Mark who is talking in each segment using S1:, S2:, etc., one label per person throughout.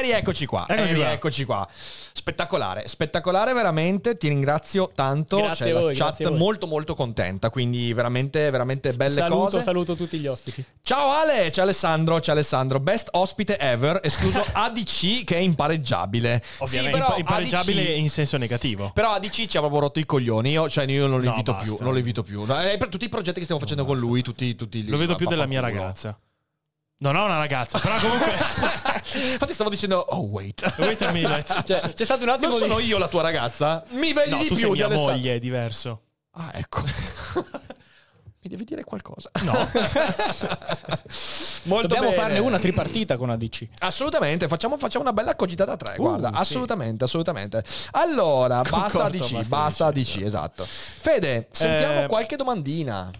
S1: E rieccoci qua,
S2: Eccoci
S1: e
S2: qua.
S1: rieccoci qua. Spettacolare, spettacolare veramente, ti ringrazio tanto.
S2: Grazie
S1: C'è
S2: a voi,
S1: la chat molto molto contenta, quindi veramente veramente belle
S2: saluto,
S1: cose.
S2: saluto tutti gli ospiti.
S1: Ciao Ale, c'è Alessandro, c'è Alessandro, best ospite ever, escluso ADC che è impareggiabile.
S2: Ovviamente
S1: Sì, però
S2: impa- impareggiabile
S1: ADC
S2: in senso negativo.
S1: Però ADC ci ha proprio rotto i coglioni. Io, cioè, io non lo
S2: No,
S1: invito
S2: basta.
S1: più. Non lo invito più. No, eh, per tutti i progetti che stiamo facendo con lui, tutti, tutti lì.
S2: Lo vedo più della mia ragazza. Non ho una ragazza, però comunque...
S1: Infatti stavo dicendo, oh wait.
S2: Wait a minute.
S1: Cioè,
S2: c'è stato un attimo
S1: non
S2: di-
S1: sono io la tua ragazza? Mi vedi
S2: No,
S1: di
S2: tu
S1: più
S2: sei
S1: di
S2: mia
S1: Alessandro.
S2: moglie, è diverso.
S1: Ah, ecco. Mi devi dire qualcosa.
S2: No.
S1: Molto
S3: Dobbiamo
S1: bene.
S3: farne una tripartita con ADC.
S1: Assolutamente, facciamo, facciamo una bella cogitata a tre,
S2: Uh,
S1: guarda,
S2: sì.
S1: assolutamente, assolutamente. Allora, basta
S2: Concordo,
S1: ADC,
S2: basta
S1: basta
S2: ADC,
S1: ADC, esatto. Fede, sentiamo
S2: Eh,
S1: qualche domandina.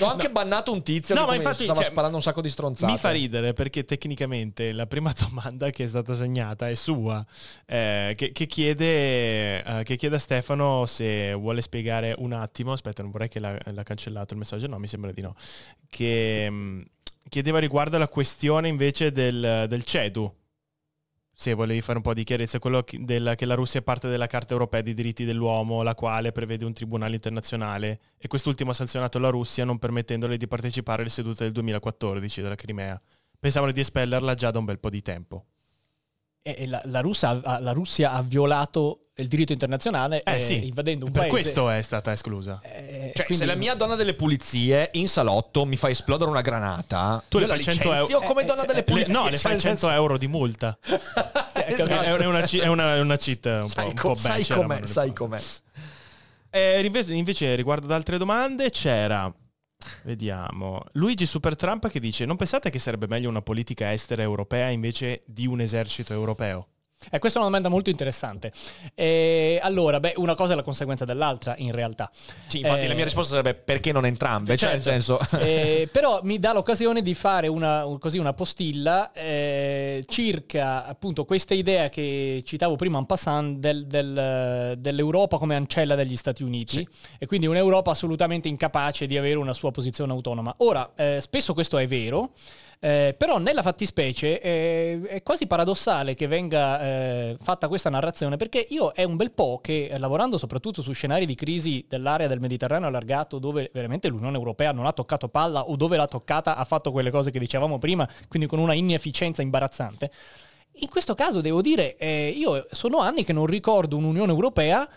S1: Ho anche bannato un tizio
S2: No,
S1: che
S2: ma infatti,
S1: stava
S2: cioè,
S1: sparando un sacco di stronzate.
S2: Mi fa ridere perché tecnicamente la prima domanda che è stata segnata è sua, eh, che, che chiede, eh, che chiede a Stefano se vuole spiegare un attimo, aspetta non vorrei che l'ha, l'ha cancellato il messaggio, no mi sembra di no, che mh, chiedeva riguardo alla questione invece del, del CEDU. Se volevi fare un po' di chiarezza, quello che, della- che la Russia è parte della Carta Europea dei diritti dell'uomo, la quale prevede un tribunale internazionale e quest'ultimo ha sanzionato la Russia non permettendole di partecipare alle sedute del 2014 della Crimea. Pensavano di espellerla già da un bel po' di tempo.
S3: E la, la Russia, ha- la Russia ha violato il diritto internazionale
S2: Eh
S3: eh,
S2: sì,
S3: invadendo un
S2: per
S3: paese.
S2: questo è stata esclusa.
S3: Eh,
S1: Cioè,
S3: quindi-
S1: se la mia donna delle pulizie in salotto mi fa esplodere una granata,
S2: Tu le fai 100
S1: licenzio
S2: euro.
S1: come donna delle
S2: Le-
S1: pulizie.
S2: no, le
S1: cioè,
S2: fai
S1: nel
S2: 100
S1: senso-
S2: euro di multa. È, è una, è una- una cheat un po',
S1: Sai,
S2: un
S1: co-
S2: po'
S1: sai com'è, sai com'è.
S2: Eh, invece, invece, riguardo ad altre domande c'era, vediamo, Luigi Super Trump che dice non pensate che sarebbe meglio una politica estera europea invece di un esercito europeo?
S3: Eh, questa è una domanda molto interessante. Eh, allora, beh, una cosa è la conseguenza dell'altra, in realtà.
S1: Sì, infatti
S3: Eh,
S1: la mia risposta sarebbe perché non entrambe, cioè nel senso...
S3: Eh, però mi dà l'occasione di fare una, un- così, una postilla eh, circa appunto questa idea che citavo prima en passant del- del- dell'Europa come ancella degli Stati Uniti e quindi un'Europa assolutamente incapace di avere una sua posizione autonoma. Ora, eh, spesso questo è vero. Eh, però nella fattispecie eh, è quasi paradossale che venga eh, fatta questa narrazione perché io è un bel po' che eh, lavorando soprattutto su scenari di crisi dell'area del Mediterraneo allargato dove veramente l'Unione Europea non ha toccato palla o dove l'ha toccata ha fatto quelle cose che dicevamo prima, quindi con una inefficienza imbarazzante. In questo caso devo dire, eh, io sono anni che non ricordo un'Unione Europea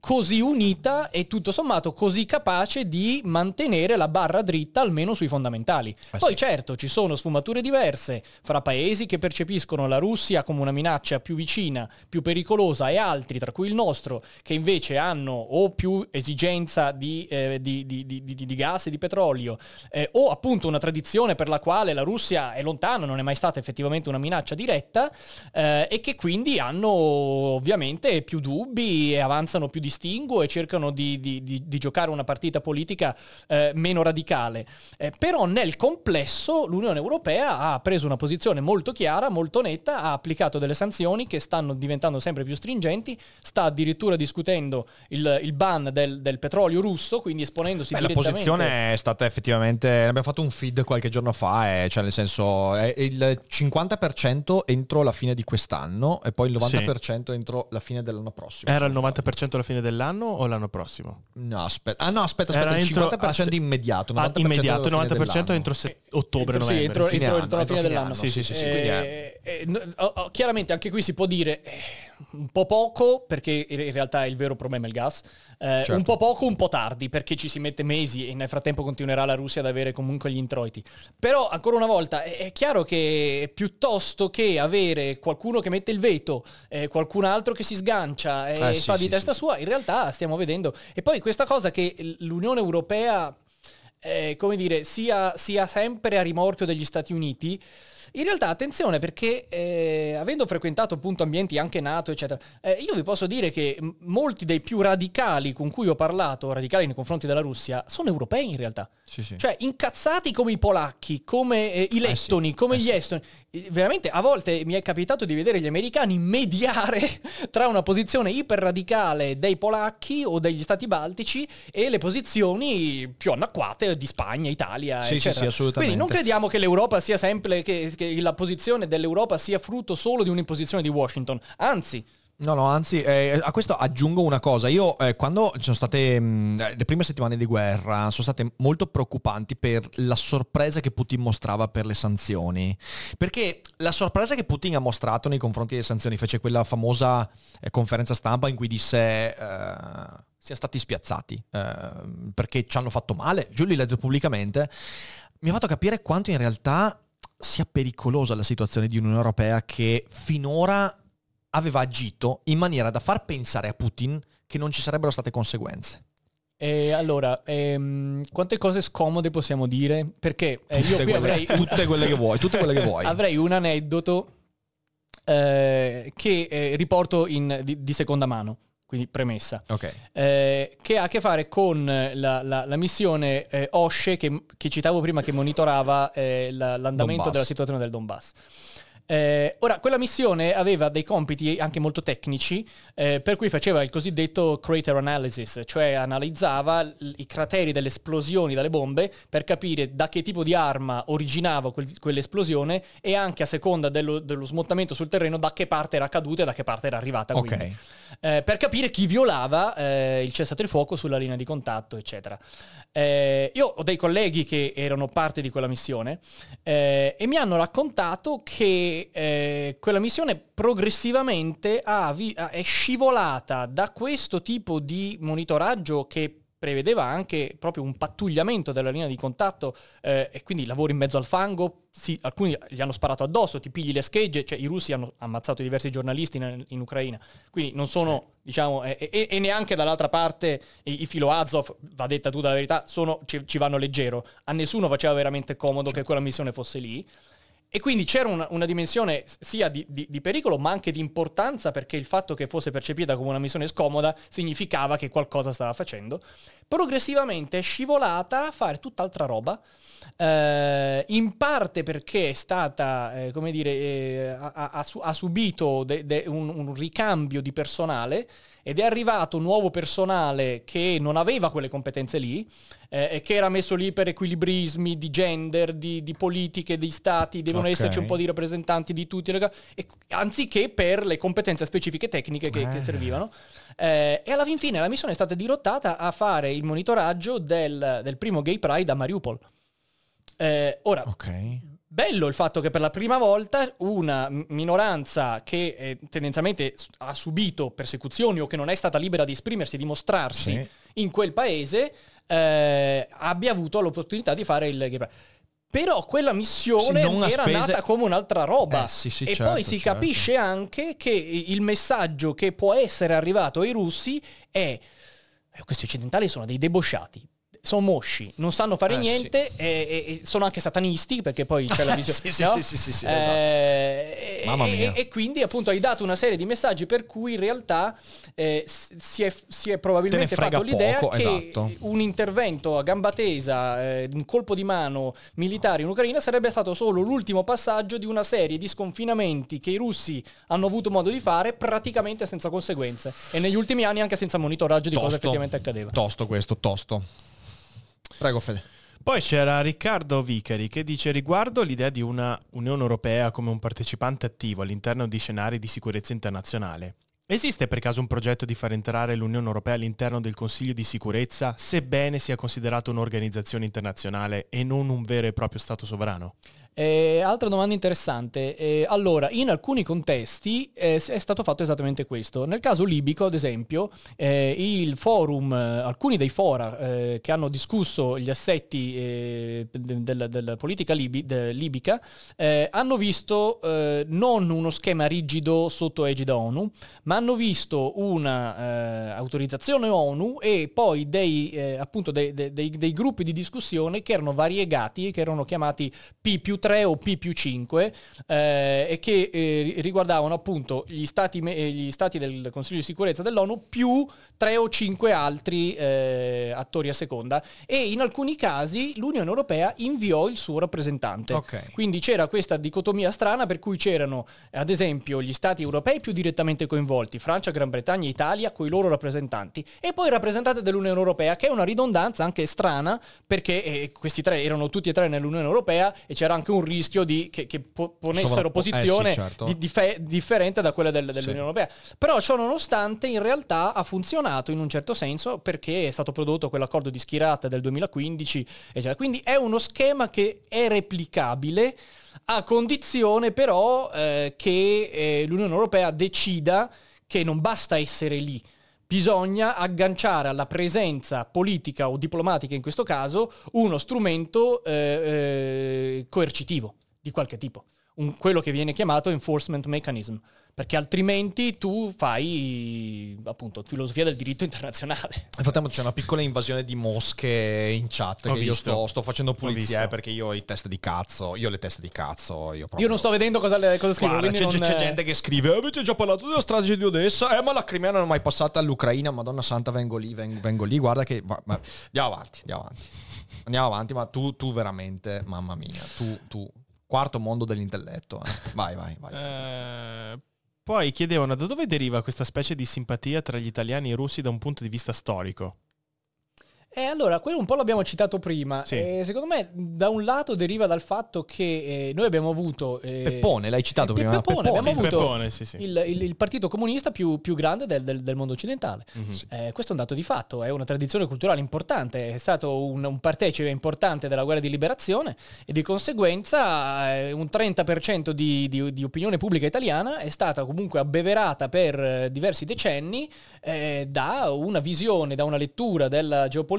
S3: così unita e tutto sommato così capace di mantenere la barra dritta almeno sui fondamentali. Poi certo ci sono sfumature diverse fra paesi che percepiscono la Russia come una minaccia più vicina, più pericolosa e altri, tra cui il nostro, che invece hanno o più esigenza di, eh, di- di- di- di- di gas e di petrolio eh, o appunto una tradizione per la quale la Russia è lontana, non è mai stata effettivamente una minaccia diretta eh, e che quindi hanno ovviamente più dubbi e avanzano più distinguo e cercano di, di- di- di giocare una partita politica eh, meno radicale. Eh, però nel complesso l'Unione Europea ha preso una posizione molto chiara, molto netta, ha applicato delle sanzioni che stanno diventando sempre più stringenti, sta addirittura discutendo il, il ban del, del petrolio russo, quindi esponendosi
S1: Beh, la
S3: direttamente...
S1: posizione è stata effettivamente, ne abbiamo fatto un feed qualche giorno fa, eh, cioè nel senso è il 50% entro la fine di quest'anno e poi il 90% entro la fine dell'anno prossimo.
S2: Era il 90% alla fine dell'anno o l'anno prossimo?
S1: No, aspetta, ah no, aspetta, aspetta,
S2: Era
S1: il
S2: entro-
S1: 50%
S2: ah, se-
S1: immediato, 90%
S2: Ah, immediato, il
S1: alla fine
S2: 90%
S1: dell'anno.
S2: entro se- ottobre,
S3: Entro-
S2: novembre.
S3: entro,
S2: sì.
S1: Fine
S3: entro-
S1: anno,
S3: entro la
S1: entro
S3: fine
S1: fine
S3: dell'anno.
S1: anno,
S2: sì, sì, sì, sì,
S3: Eh, eh, no, oh, chiaramente anche qui si può dire eh, un po' poco perché in realtà il vero problema è il gas, eh,
S1: Certo.
S3: un po' poco, un po' tardi perché ci si mette mesi e nel frattempo continuerà la Russia ad avere comunque gli introiti. Però ancora una volta è, è chiaro che piuttosto che avere qualcuno che mette il veto, eh, qualcun altro che si sgancia e
S1: Eh, sì,
S3: fa di
S1: sì,
S3: testa
S1: sì.
S3: sua, in realtà stiamo vedendo. E poi questa cosa che l'Unione Europea eh, come dire, sia, sia sempre a rimorchio degli Stati Uniti, In realtà attenzione perché eh, avendo frequentato appunto ambienti anche NATO, eccetera, eh, io vi posso dire che molti dei più radicali con cui ho parlato, radicali nei confronti della Russia, sono europei in realtà.
S1: Sì, sì.
S3: Cioè incazzati come i polacchi, come eh, i lettoni, eh sì, come gli estoni veramente a volte mi è capitato di vedere gli americani mediare tra una posizione iperradicale dei polacchi o degli stati baltici e le posizioni più annacquate di Spagna, Italia,
S1: sì,
S3: eccetera.
S1: Sì, sì, assolutamente.
S3: Quindi non crediamo che l'Europa sia sempre che, che la posizione dell'Europa sia frutto solo di un'imposizione di Washington, anzi
S1: No, no, anzi, eh, a questo aggiungo una cosa. Io eh, quando ci sono state mh, mm, le prime settimane di guerra, sono state molto preoccupanti per la sorpresa che Putin mostrava per le sanzioni. Perché la sorpresa che Putin ha mostrato nei confronti delle sanzioni fece quella famosa eh, conferenza stampa in cui disse... Eh, siamo stati spiazzati eh, perché ci hanno fatto male, Giulio l'ha detto pubblicamente, mi ha fatto capire quanto in realtà sia pericolosa la situazione di Unione Europea che finora aveva agito in maniera da far pensare a Putin che non ci sarebbero state conseguenze.
S3: E allora, ehm, quante cose scomode possiamo dire? Perché eh, io qui
S1: quelle,
S3: avrei...
S1: tutte quelle che vuoi, tutte quelle che vuoi.
S3: avrei un aneddoto eh, che eh, riporto in, di, di, seconda mano, quindi premessa,
S1: okay.
S3: Eh, che ha a che fare con la, la, la missione eh, OSCE che, che, citavo prima che monitorava eh, la, l'andamento Donbass. della situazione del Donbass. Eh, ora, quella missione aveva dei compiti anche molto tecnici, eh, per cui faceva il cosiddetto crater analysis, cioè analizzava l- i crateri delle esplosioni dalle bombe per capire da che tipo di arma originava quel- quell'esplosione e anche a seconda dello, dello, smottamento sul terreno da che parte era caduta e da che parte era arrivata.
S1: Okay.
S3: Eh, per capire chi violava eh, il cessate il fuoco sulla linea di contatto, eccetera. Eh, io ho dei colleghi che erano parte di quella missione eh, e mi hanno raccontato che eh, quella missione progressivamente ha è scivolata da questo tipo di monitoraggio che prevedeva anche proprio un pattugliamento della linea di contatto eh, e quindi lavori in mezzo al fango, sì, alcuni gli hanno sparato addosso, ti pigli le schegge, cioè i russi hanno ammazzato diversi giornalisti in, in Ucraina, quindi non sono, diciamo, e, e, e neanche dall'altra parte i, i, filo Azov, va detta tutta la verità, sono, ci, ci, vanno leggero, a nessuno faceva veramente comodo che quella missione fosse lì. E quindi c'era una, una dimensione sia di, di, di, pericolo ma anche di importanza perché il fatto che fosse percepita come una missione scomoda significava che qualcosa stava facendo. Progressivamente è scivolata a fare tutt'altra roba, eh, in parte perché è stata, eh, come dire, eh, ha, ha, ha, subito de, de un, un ricambio di personale ed è arrivato nuovo personale che non aveva quelle competenze lì eh, e che era messo lì per equilibrismi di gender, di, di politiche, di stati, devono okay. esserci un po' di rappresentanti di tutti, e, anziché per le competenze specifiche tecniche che, eh. che servivano. Eh, e alla fin fine la missione è stata dirottata a fare il monitoraggio del, del primo Gay Pride a Mariupol. Eh, ora,
S1: okay
S3: bello il fatto che per la prima volta una minoranza che eh, tendenzialmente ha subito persecuzioni o che non è stata libera di esprimersi, di mostrarsi sì. in quel paese, eh, abbia avuto l'opportunità di fare il... Però quella missione sì, era spese... nata come un'altra roba.
S1: Eh, sì,
S3: e
S1: certo,
S3: poi si
S1: certo.
S3: capisce anche che il messaggio che può essere arrivato ai russi è eh, questi occidentali sono dei debosciati sono mosci, non sanno fare eh, niente sì. e, e, sono anche satanisti perché poi c'è la visione.
S1: sì,
S3: no?
S1: sì, sì, sì, sì, eh,
S3: esatto. e, e, quindi appunto hai dato una serie di messaggi per cui in realtà eh, si, è, si, è, probabilmente fatto l'idea
S1: poco,
S3: che
S1: esatto.
S3: un intervento a gamba tesa, eh, un colpo di mano militare in Ucraina sarebbe stato solo l'ultimo passaggio di una serie di sconfinamenti che i russi hanno avuto modo di fare praticamente senza conseguenze e negli ultimi anni anche senza monitoraggio di
S1: tosto,
S3: cosa effettivamente accadeva.
S1: Tosto questo, tosto. Prego Fede.
S2: Poi c'era Riccardo Vicari che dice riguardo l'idea di una Unione Europea come un partecipante attivo all'interno di scenari di sicurezza internazionale. Esiste per caso un progetto di far entrare l'Unione Europea all'interno del Consiglio di sicurezza, sebbene sia considerato un'organizzazione internazionale e non un vero e proprio Stato sovrano?
S3: Eh, altra domanda interessante. Eh, allora, in alcuni contesti eh, è stato fatto esattamente questo. Nel caso libico, ad esempio, eh, il forum, eh, alcuni dei fora eh, che hanno discusso gli assetti della, della politica libi, de, libica hanno visto non uno schema rigido sotto egida ONU, ma hanno visto una autorizzazione ONU e poi dei, appunto dei, dei, dei, gruppi di discussione che erano variegati, che erano chiamati P più 3 P3 o P più 5 eh, e che eh, riguardavano appunto gli stati, me- gli stati, del Consiglio di sicurezza dell'ONU più 3 o 5 altri eh, attori a seconda e in alcuni casi l'Unione Europea inviò il suo rappresentante.
S1: Okay.
S3: Quindi c'era questa dicotomia strana per cui c'erano ad esempio gli stati europei più direttamente coinvolti, Francia, Gran Bretagna, Italia, con i loro rappresentanti e poi rappresentate dell'Unione Europea che è una ridondanza anche strana perché eh, questi tre erano tutti e tre nell'Unione Europea e c'era anche un rischio di, che, che ponessero posizione
S1: eh sì, certo.
S3: di- dife- differente da quella del- dell'Unione
S1: Sì.
S3: Europea. Però ciò nonostante in realtà ha funzionato in un certo senso perché è stato prodotto quell'accordo di Schirata del 2015, eccetera. quindi è uno schema che è replicabile a condizione però eh, che eh, l'Unione Europea decida che non basta essere lì, bisogna agganciare alla presenza politica o diplomatica in questo caso uno strumento eh, eh, coercitivo di qualche tipo, un- quello che viene chiamato enforcement mechanism, perché altrimenti tu fai appunto filosofia del diritto internazionale.
S1: Nel frattempo c'è una piccola invasione di mosche in chat
S2: Ho
S1: che io
S2: visto.
S1: sto, sto facendo pulizia eh, perché io ho i test di cazzo, io ho le teste di cazzo, io proprio...
S3: Io non sto vedendo cosa, le- cosa scrivono,
S1: Guarda, c'è, c'è
S3: non, eh,
S1: gente che scrive avete già parlato della strage di Odessa eh ma la Crimea non è mai passata all'Ucraina madonna santa vengo lì vengo, vengo lì guarda che va- ma- andiamo avanti andiamo avanti andiamo avanti ma tu, tu veramente mamma mia tu, tu quarto mondo dell'intelletto eh. vai vai vai
S2: Eh, poi chiedevano da dove deriva questa specie di simpatia tra gli italiani e i russi da un punto di vista storico.
S3: Eh, allora, quello un po' l'abbiamo citato prima.
S2: Sì.
S3: Eh, secondo me, da un lato deriva dal fatto che eh, noi abbiamo avuto... eh,
S1: Peppone l'hai citato prima
S3: Peppone,
S1: Peppone.
S3: abbiamo avuto
S2: Peppone, sì, sì.
S3: Il, il- il partito comunista più, più grande del, del- del mondo occidentale.
S2: Mhm.
S3: Eh, questo è un dato di fatto, è una tradizione culturale importante, è stato un, un partecipe importante della guerra di liberazione e di conseguenza eh, un 30% di, di- di opinione pubblica italiana è stata comunque abbeverata per eh, diversi decenni da una visione, da una lettura della geopolitica,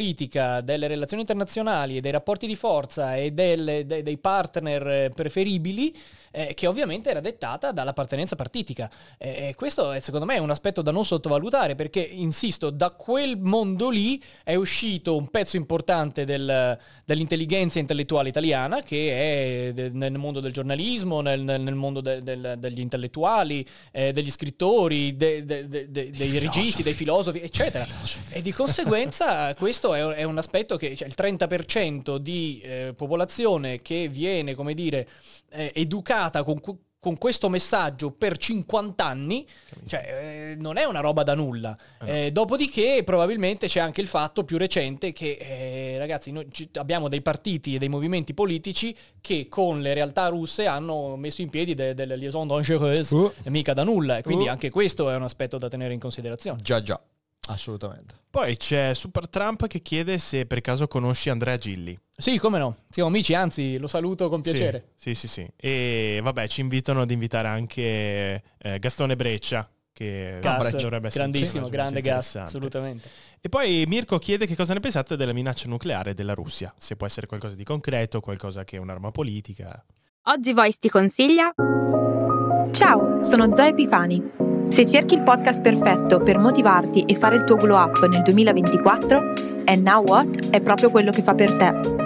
S3: delle relazioni internazionali e dei rapporti di forza e delle- de- dei partner eh, preferibili eh, che ovviamente era dettata dall'appartenenza partitica. Eh, E questo è, secondo me è un aspetto da non sottovalutare perché, insisto, da quel mondo lì è uscito un pezzo importante del- dell'intelligenza intellettuale italiana che è de- nel mondo del giornalismo, nel, nel- mondo de- del- degli intellettuali, eh, degli scrittori, de- de- de- de- dei registi, dei filosofi, eccetera. E di conseguenza questo è, è un aspetto che cioè, il 30% di eh, popolazione che viene, come dire, eh, educata con, cu- con questo messaggio per 50 anni, cioè, eh, non è una roba da nulla. Eh, dopodiché probabilmente c'è anche il fatto più recente che, eh, ragazzi, noi ci- abbiamo dei partiti e dei movimenti politici che con le realtà russe hanno messo in piedi de- delle liaison dangereuses,
S1: Uh.
S3: mica da nulla. E quindi
S1: Uh.
S3: anche questo è un aspetto da tenere in considerazione.
S1: già già assolutamente
S2: Poi c'è Super Trump che chiede se per caso conosci Andrea Gilli.
S3: Sì, come no, siamo amici, anzi lo saluto con piacere.
S2: Sì, sì, sì. E vabbè, ci invitano ad invitare anche eh, Gastone Breccia, che
S3: Gas,
S2: dovrebbe essere
S3: grandissimo, grande gas, assolutamente.
S2: E poi Mirko chiede che cosa ne pensate della minaccia nucleare della Russia, se può essere qualcosa di concreto, qualcosa che è un'arma politica.
S4: Oggi Voice ti consiglia
S5: Ciao, sono Zoe Epifani. Se cerchi il podcast perfetto per motivarti e fare il tuo glow up nel 2024, And Now What è proprio quello che fa per te.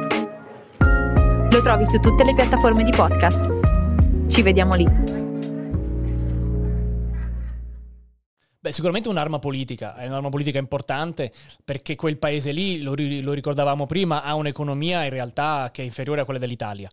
S5: Lo trovi su tutte le piattaforme di podcast. Ci vediamo lì.
S3: Beh, sicuramente un'arma politica, è un'arma politica importante perché quel paese lì, lo, ri- lo ricordavamo prima, ha un'economia in realtà che è inferiore a quella dell'Italia.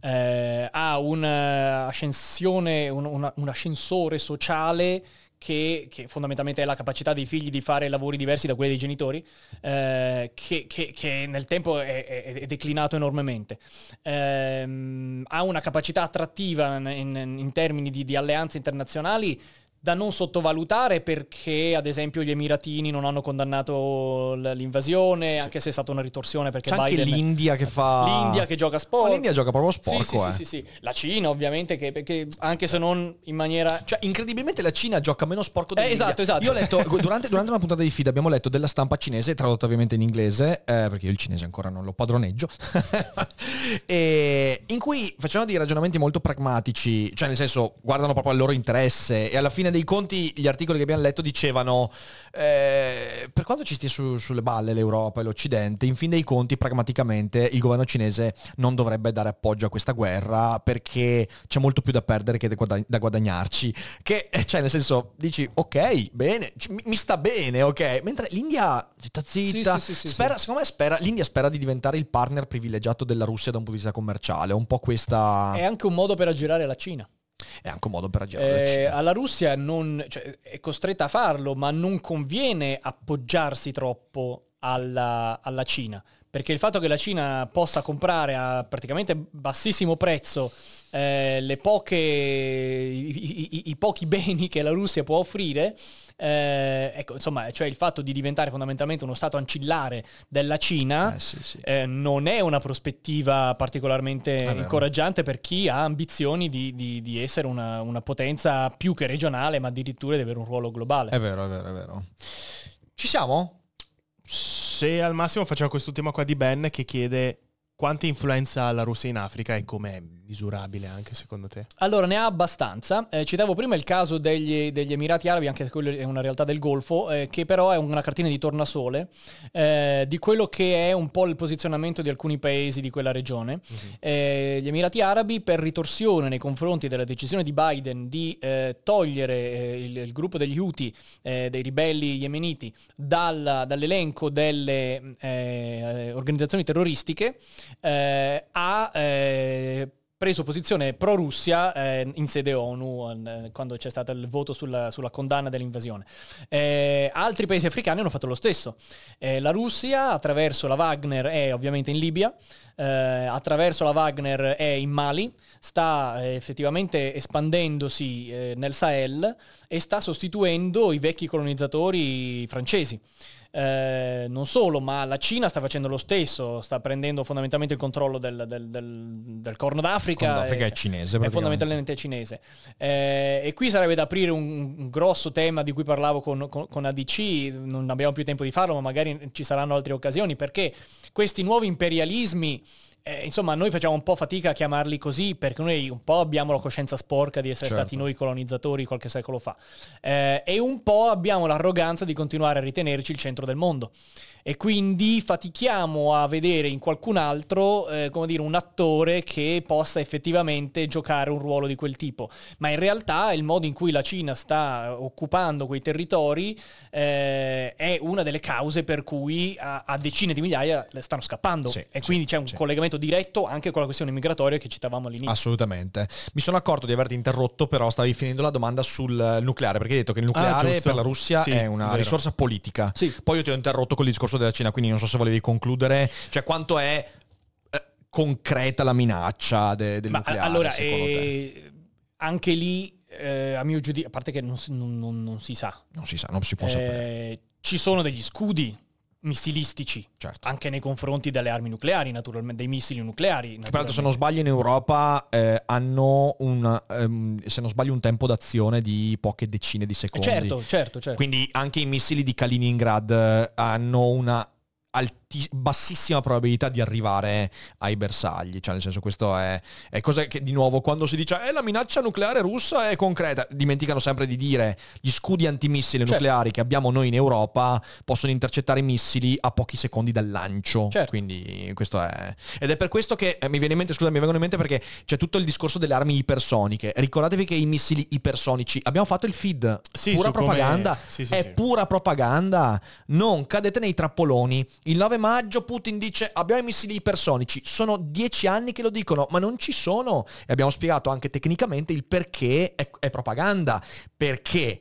S3: Eh, ha un'ascensione, un, una- un ascensore sociale che, che fondamentalmente è la capacità dei figli di fare lavori diversi da quelli dei genitori, eh, che, che- che nel tempo è, è- è declinato enormemente. Ehm, ha una capacità attrattiva in- in termini di, di alleanze internazionali da non sottovalutare perché ad esempio gli Emiratini non hanno condannato l'invasione, anche se è stata una ritorsione perché
S1: c'è anche
S3: Biden...
S1: l'India che fa
S3: L'India che gioca
S1: Ma
S3: sporco.
S1: l'India gioca proprio
S3: Sì,
S1: sporco
S3: sì, sì,
S1: eh.
S3: sì, sì. La Cina ovviamente che, perché anche se non in maniera...
S1: Cioè, incredibilmente la Cina gioca meno sporco
S3: Eh,
S1: dell'India.
S3: esatto, esatto.
S1: Io ho letto, durante, durante una puntata di FID abbiamo letto della stampa cinese, tradotta ovviamente in inglese, eh, perché io il cinese ancora non lo padroneggio, e in cui facevano dei ragionamenti molto pragmatici, cioè nel senso guardano proprio al loro interesse e alla fine fine dei conti gli articoli che abbiamo letto dicevano eh, per quanto ci stia su, sulle balle l'Europa e l'Occidente, in fin dei conti pragmaticamente il governo cinese non dovrebbe dare appoggio a questa guerra perché c'è molto più da perdere che da guadagnarci. Che, eh, cioè nel senso, dici ok, bene, mi, sta bene, ok. Mentre l'India, zitta zitta, sì, sì, sì, spera, secondo me spera, l'India spera di diventare il partner privilegiato della Russia da un punto di vista commerciale. Un po' questa...
S3: È anche un modo per aggirare la Cina.
S1: È anche un modo per aggirare
S3: eh, Alla Russia non, cioè, è costretta a farlo, ma non conviene appoggiarsi troppo alla, alla Cina perché il fatto che la Cina possa comprare a praticamente bassissimo prezzo eh, le poche, i, i, i, pochi beni che la Russia può offrire, eh, ecco, insomma, cioè il fatto di diventare fondamentalmente uno stato ancillare della Cina
S1: eh, sì, sì.
S3: Eh, non è una prospettiva particolarmente incoraggiante per chi ha ambizioni di, di, di essere una, una potenza più che regionale, ma addirittura di avere un ruolo globale.
S1: È vero, è vero, è vero. Ci siamo?
S2: Se al massimo facciamo quest'ultima qua di Ben che chiede quanta influenza ha la Russia in Africa e com'è misurabile anche secondo te?
S3: Allora ne ha abbastanza. Eh, citavo prima il caso degli, degli, Emirati Arabi, anche quello è una realtà del Golfo, eh, che però è una cartina di tornasole eh, di quello che è un po' il posizionamento di alcuni paesi di quella regione. Uh-huh. gli Emirati Arabi per ritorsione nei confronti della decisione di Biden di eh, togliere eh, il, il, gruppo degli Houthi, dei ribelli yemeniti, dal, dall'elenco delle organizzazioni terroristiche, eh, ha eh, preso posizione pro-Russia eh, in sede ONU eh, quando c'è stato il voto sulla, sulla condanna dell'invasione. Eh, altri paesi africani hanno fatto lo stesso. Eh, la Russia attraverso la Wagner è ovviamente in Libia, attraverso la Wagner è in Mali, sta effettivamente espandendosi nel Sahel e sta sostituendo i vecchi colonizzatori francesi. Eh, non solo, ma la Cina sta facendo lo stesso, sta prendendo fondamentalmente il controllo del, del, del, del Corno d'Africa.
S1: Corno d'Africa è cinese.
S3: È fondamentalmente cinese. Eh, e qui sarebbe da aprire un, un, grosso tema di cui parlavo con, con, con ADC, non abbiamo più tempo di farlo, ma magari ci saranno altre occasioni, perché questi nuovi imperialismi eh, insomma, noi facciamo un po' fatica a chiamarli così perché noi un po' abbiamo la coscienza sporca di essere certo. stati noi colonizzatori qualche secolo fa eh, e un po' abbiamo l'arroganza di continuare a ritenerci il centro del mondo e quindi fatichiamo a vedere in qualcun altro, eh, come dire, un attore che possa effettivamente giocare un ruolo di quel tipo. Ma in realtà il modo in cui la Cina sta occupando quei territori eh, è una delle cause per cui a, a decine di migliaia stanno scappando. Sì, e quindi sì, c'è un sì. collegamento diretto anche con la questione migratoria che citavamo all'inizio.
S1: Assolutamente. Mi sono accorto di averti interrotto, però stavi finendo la domanda sul nucleare, perché hai detto che il nucleare ah, per la Russia è una vero. risorsa politica. Poi io ti ho interrotto con il discorso della Cina, quindi non so se volevi concludere, cioè quanto è eh, concreta la minaccia de- del Ma, nucleare
S3: allora,
S1: eh,
S3: anche lì, eh, a mio giudizio, a parte che non, non, non, non, si sa.
S1: Non si sa, non si può eh, sapere.
S3: Ci sono degli scudi missilistici, certo. anche nei confronti delle armi nucleari, naturalmente, dei missili nucleari.
S1: Che peraltro se non sbaglio in Europa eh, hanno un, um, se non sbaglio un tempo d'azione di poche decine di secondi.
S3: Certo, certo, certo.
S1: Quindi anche i missili di Kaliningrad eh, hanno una alti- bassissima probabilità di arrivare ai bersagli, cioè nel senso questo è, è cosa che di nuovo quando si dice eh, la minaccia nucleare russa è concreta, dimenticano sempre di dire gli scudi antimissili certo. nucleari che abbiamo noi in Europa possono intercettare missili a pochi secondi dal lancio, certo. quindi questo è... Ed è per questo che eh, mi viene in mente, scusa, mi vengono in mente perché c'è tutto il discorso delle armi ipersoniche, ricordatevi che i missili ipersonici, abbiamo fatto il feed, sì, pura propaganda, sì, sì, è pura propaganda, non cadete nei trappoloni, il 9 maggio Putin dice abbiamo i missili ipersonici, sono dieci anni che lo dicono, ma non ci sono. E abbiamo spiegato anche tecnicamente il perché è, è propaganda. Perché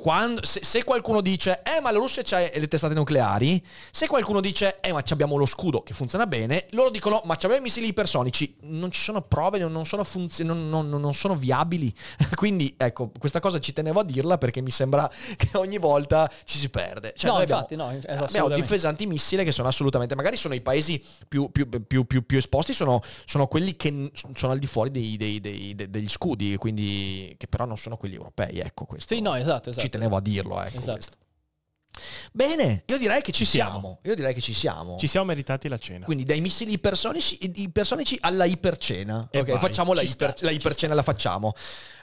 S1: quando, se, se, qualcuno dice, eh ma la Russia ha le testate nucleari, se qualcuno dice, eh ma abbiamo lo scudo che funziona bene, loro dicono, ma abbiamo i missili ipersonici, non ci sono prove, non sono, funzi- non, non, non sono viabili. Quindi ecco, questa cosa ci tenevo a dirla perché mi sembra che ogni volta ci si perde.
S3: Cioè, no, infatti, abbiamo, no,
S1: abbiamo difese antimissili che sono assolutamente, magari sono i paesi più, più, più, più esposti, sono, sono, quelli che sono al di fuori dei, dei, dei, degli scudi, quindi che però non sono quelli europei, ecco questo.
S3: Sì, no, esatto, esatto
S1: ci tenevo a dirlo, ecco. Esatto. Bene, io direi che ci, siamo.
S2: siamo.
S1: Io direi che ci siamo.
S2: Ci siamo meritati la cena.
S1: Quindi dai missili ipersonici, ipersonici alla ipercena.
S2: E
S1: ok, facciamo la, iper-
S2: sta,
S1: la ipercena, la facciamo.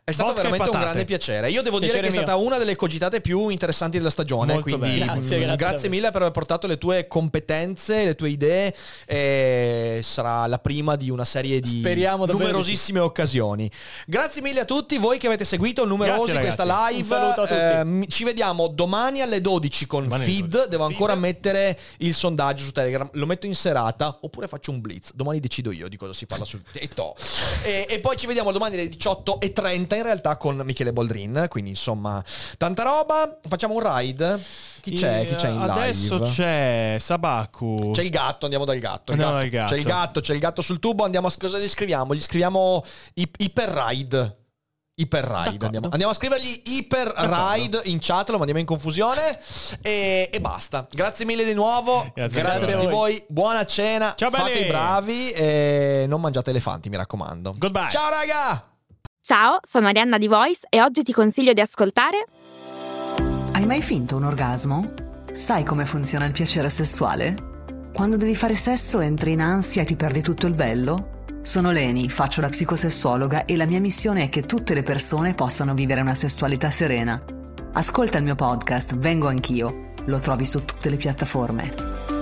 S1: È stato
S2: Vodka
S1: veramente un grande piacere. Io devo dire
S3: Piacere
S1: che è
S3: mio.
S1: stata una delle cogitate più interessanti della stagione.
S2: Molto
S1: quindi.
S3: Grazie, grazie
S1: grazie
S3: davvero.
S1: mille per aver portato le tue competenze, le tue idee. E sarà la prima di una serie di
S3: Speriamo davvero
S1: numerosissime occasioni. Grazie mille a tutti voi che avete seguito numerosi
S2: Grazie,
S1: questa live.
S3: Un saluto a tutti.
S1: Ehm, ci vediamo domani alle 12 con
S2: Domani alle
S1: Feed.
S2: 12.
S1: Devo ancora
S2: Feed.
S1: mettere il sondaggio su Telegram. Lo metto in serata oppure faccio un blitz. Domani decido io di cosa si parla sul tetto. e, e poi ci vediamo domani alle 18.30 in realtà con Michele Boldrin. Quindi insomma, tanta roba. Facciamo un ride. Chi c'è? Chi c'è in live?
S2: Adesso c'è Sabaku.
S1: C'è il gatto, andiamo dal gatto. Il
S2: Andiamo
S1: gatto.
S2: dal gatto.
S1: C'è il gatto, c'è il gatto sul tubo. Andiamo a cosa gli scriviamo? Gli scriviamo i- Iper Ride. Iper Ride. Andiamo, andiamo a scrivergli Iper Ride in chat, lo mandiamo in confusione. E, e basta. Grazie mille di nuovo.
S2: Grazie
S1: Grazie,
S3: a
S1: a tutti
S3: voi.
S1: voi. Buona cena.
S2: Ciao, belli.
S1: Fate i bravi e non mangiate elefanti, mi raccomando.
S2: Goodbye.
S1: Ciao raga!
S4: Ciao, sono Arianna di Voice e oggi ti consiglio di ascoltare
S6: Hai mai finto un orgasmo? Sai come funziona il piacere sessuale? Quando devi fare sesso entri in ansia e ti perdi tutto il bello? Sono Leni, faccio la psicosessuologa e la mia missione è che tutte le persone possano vivere una sessualità serena. Ascolta il mio podcast Vengo anch'io, lo trovi su tutte le piattaforme.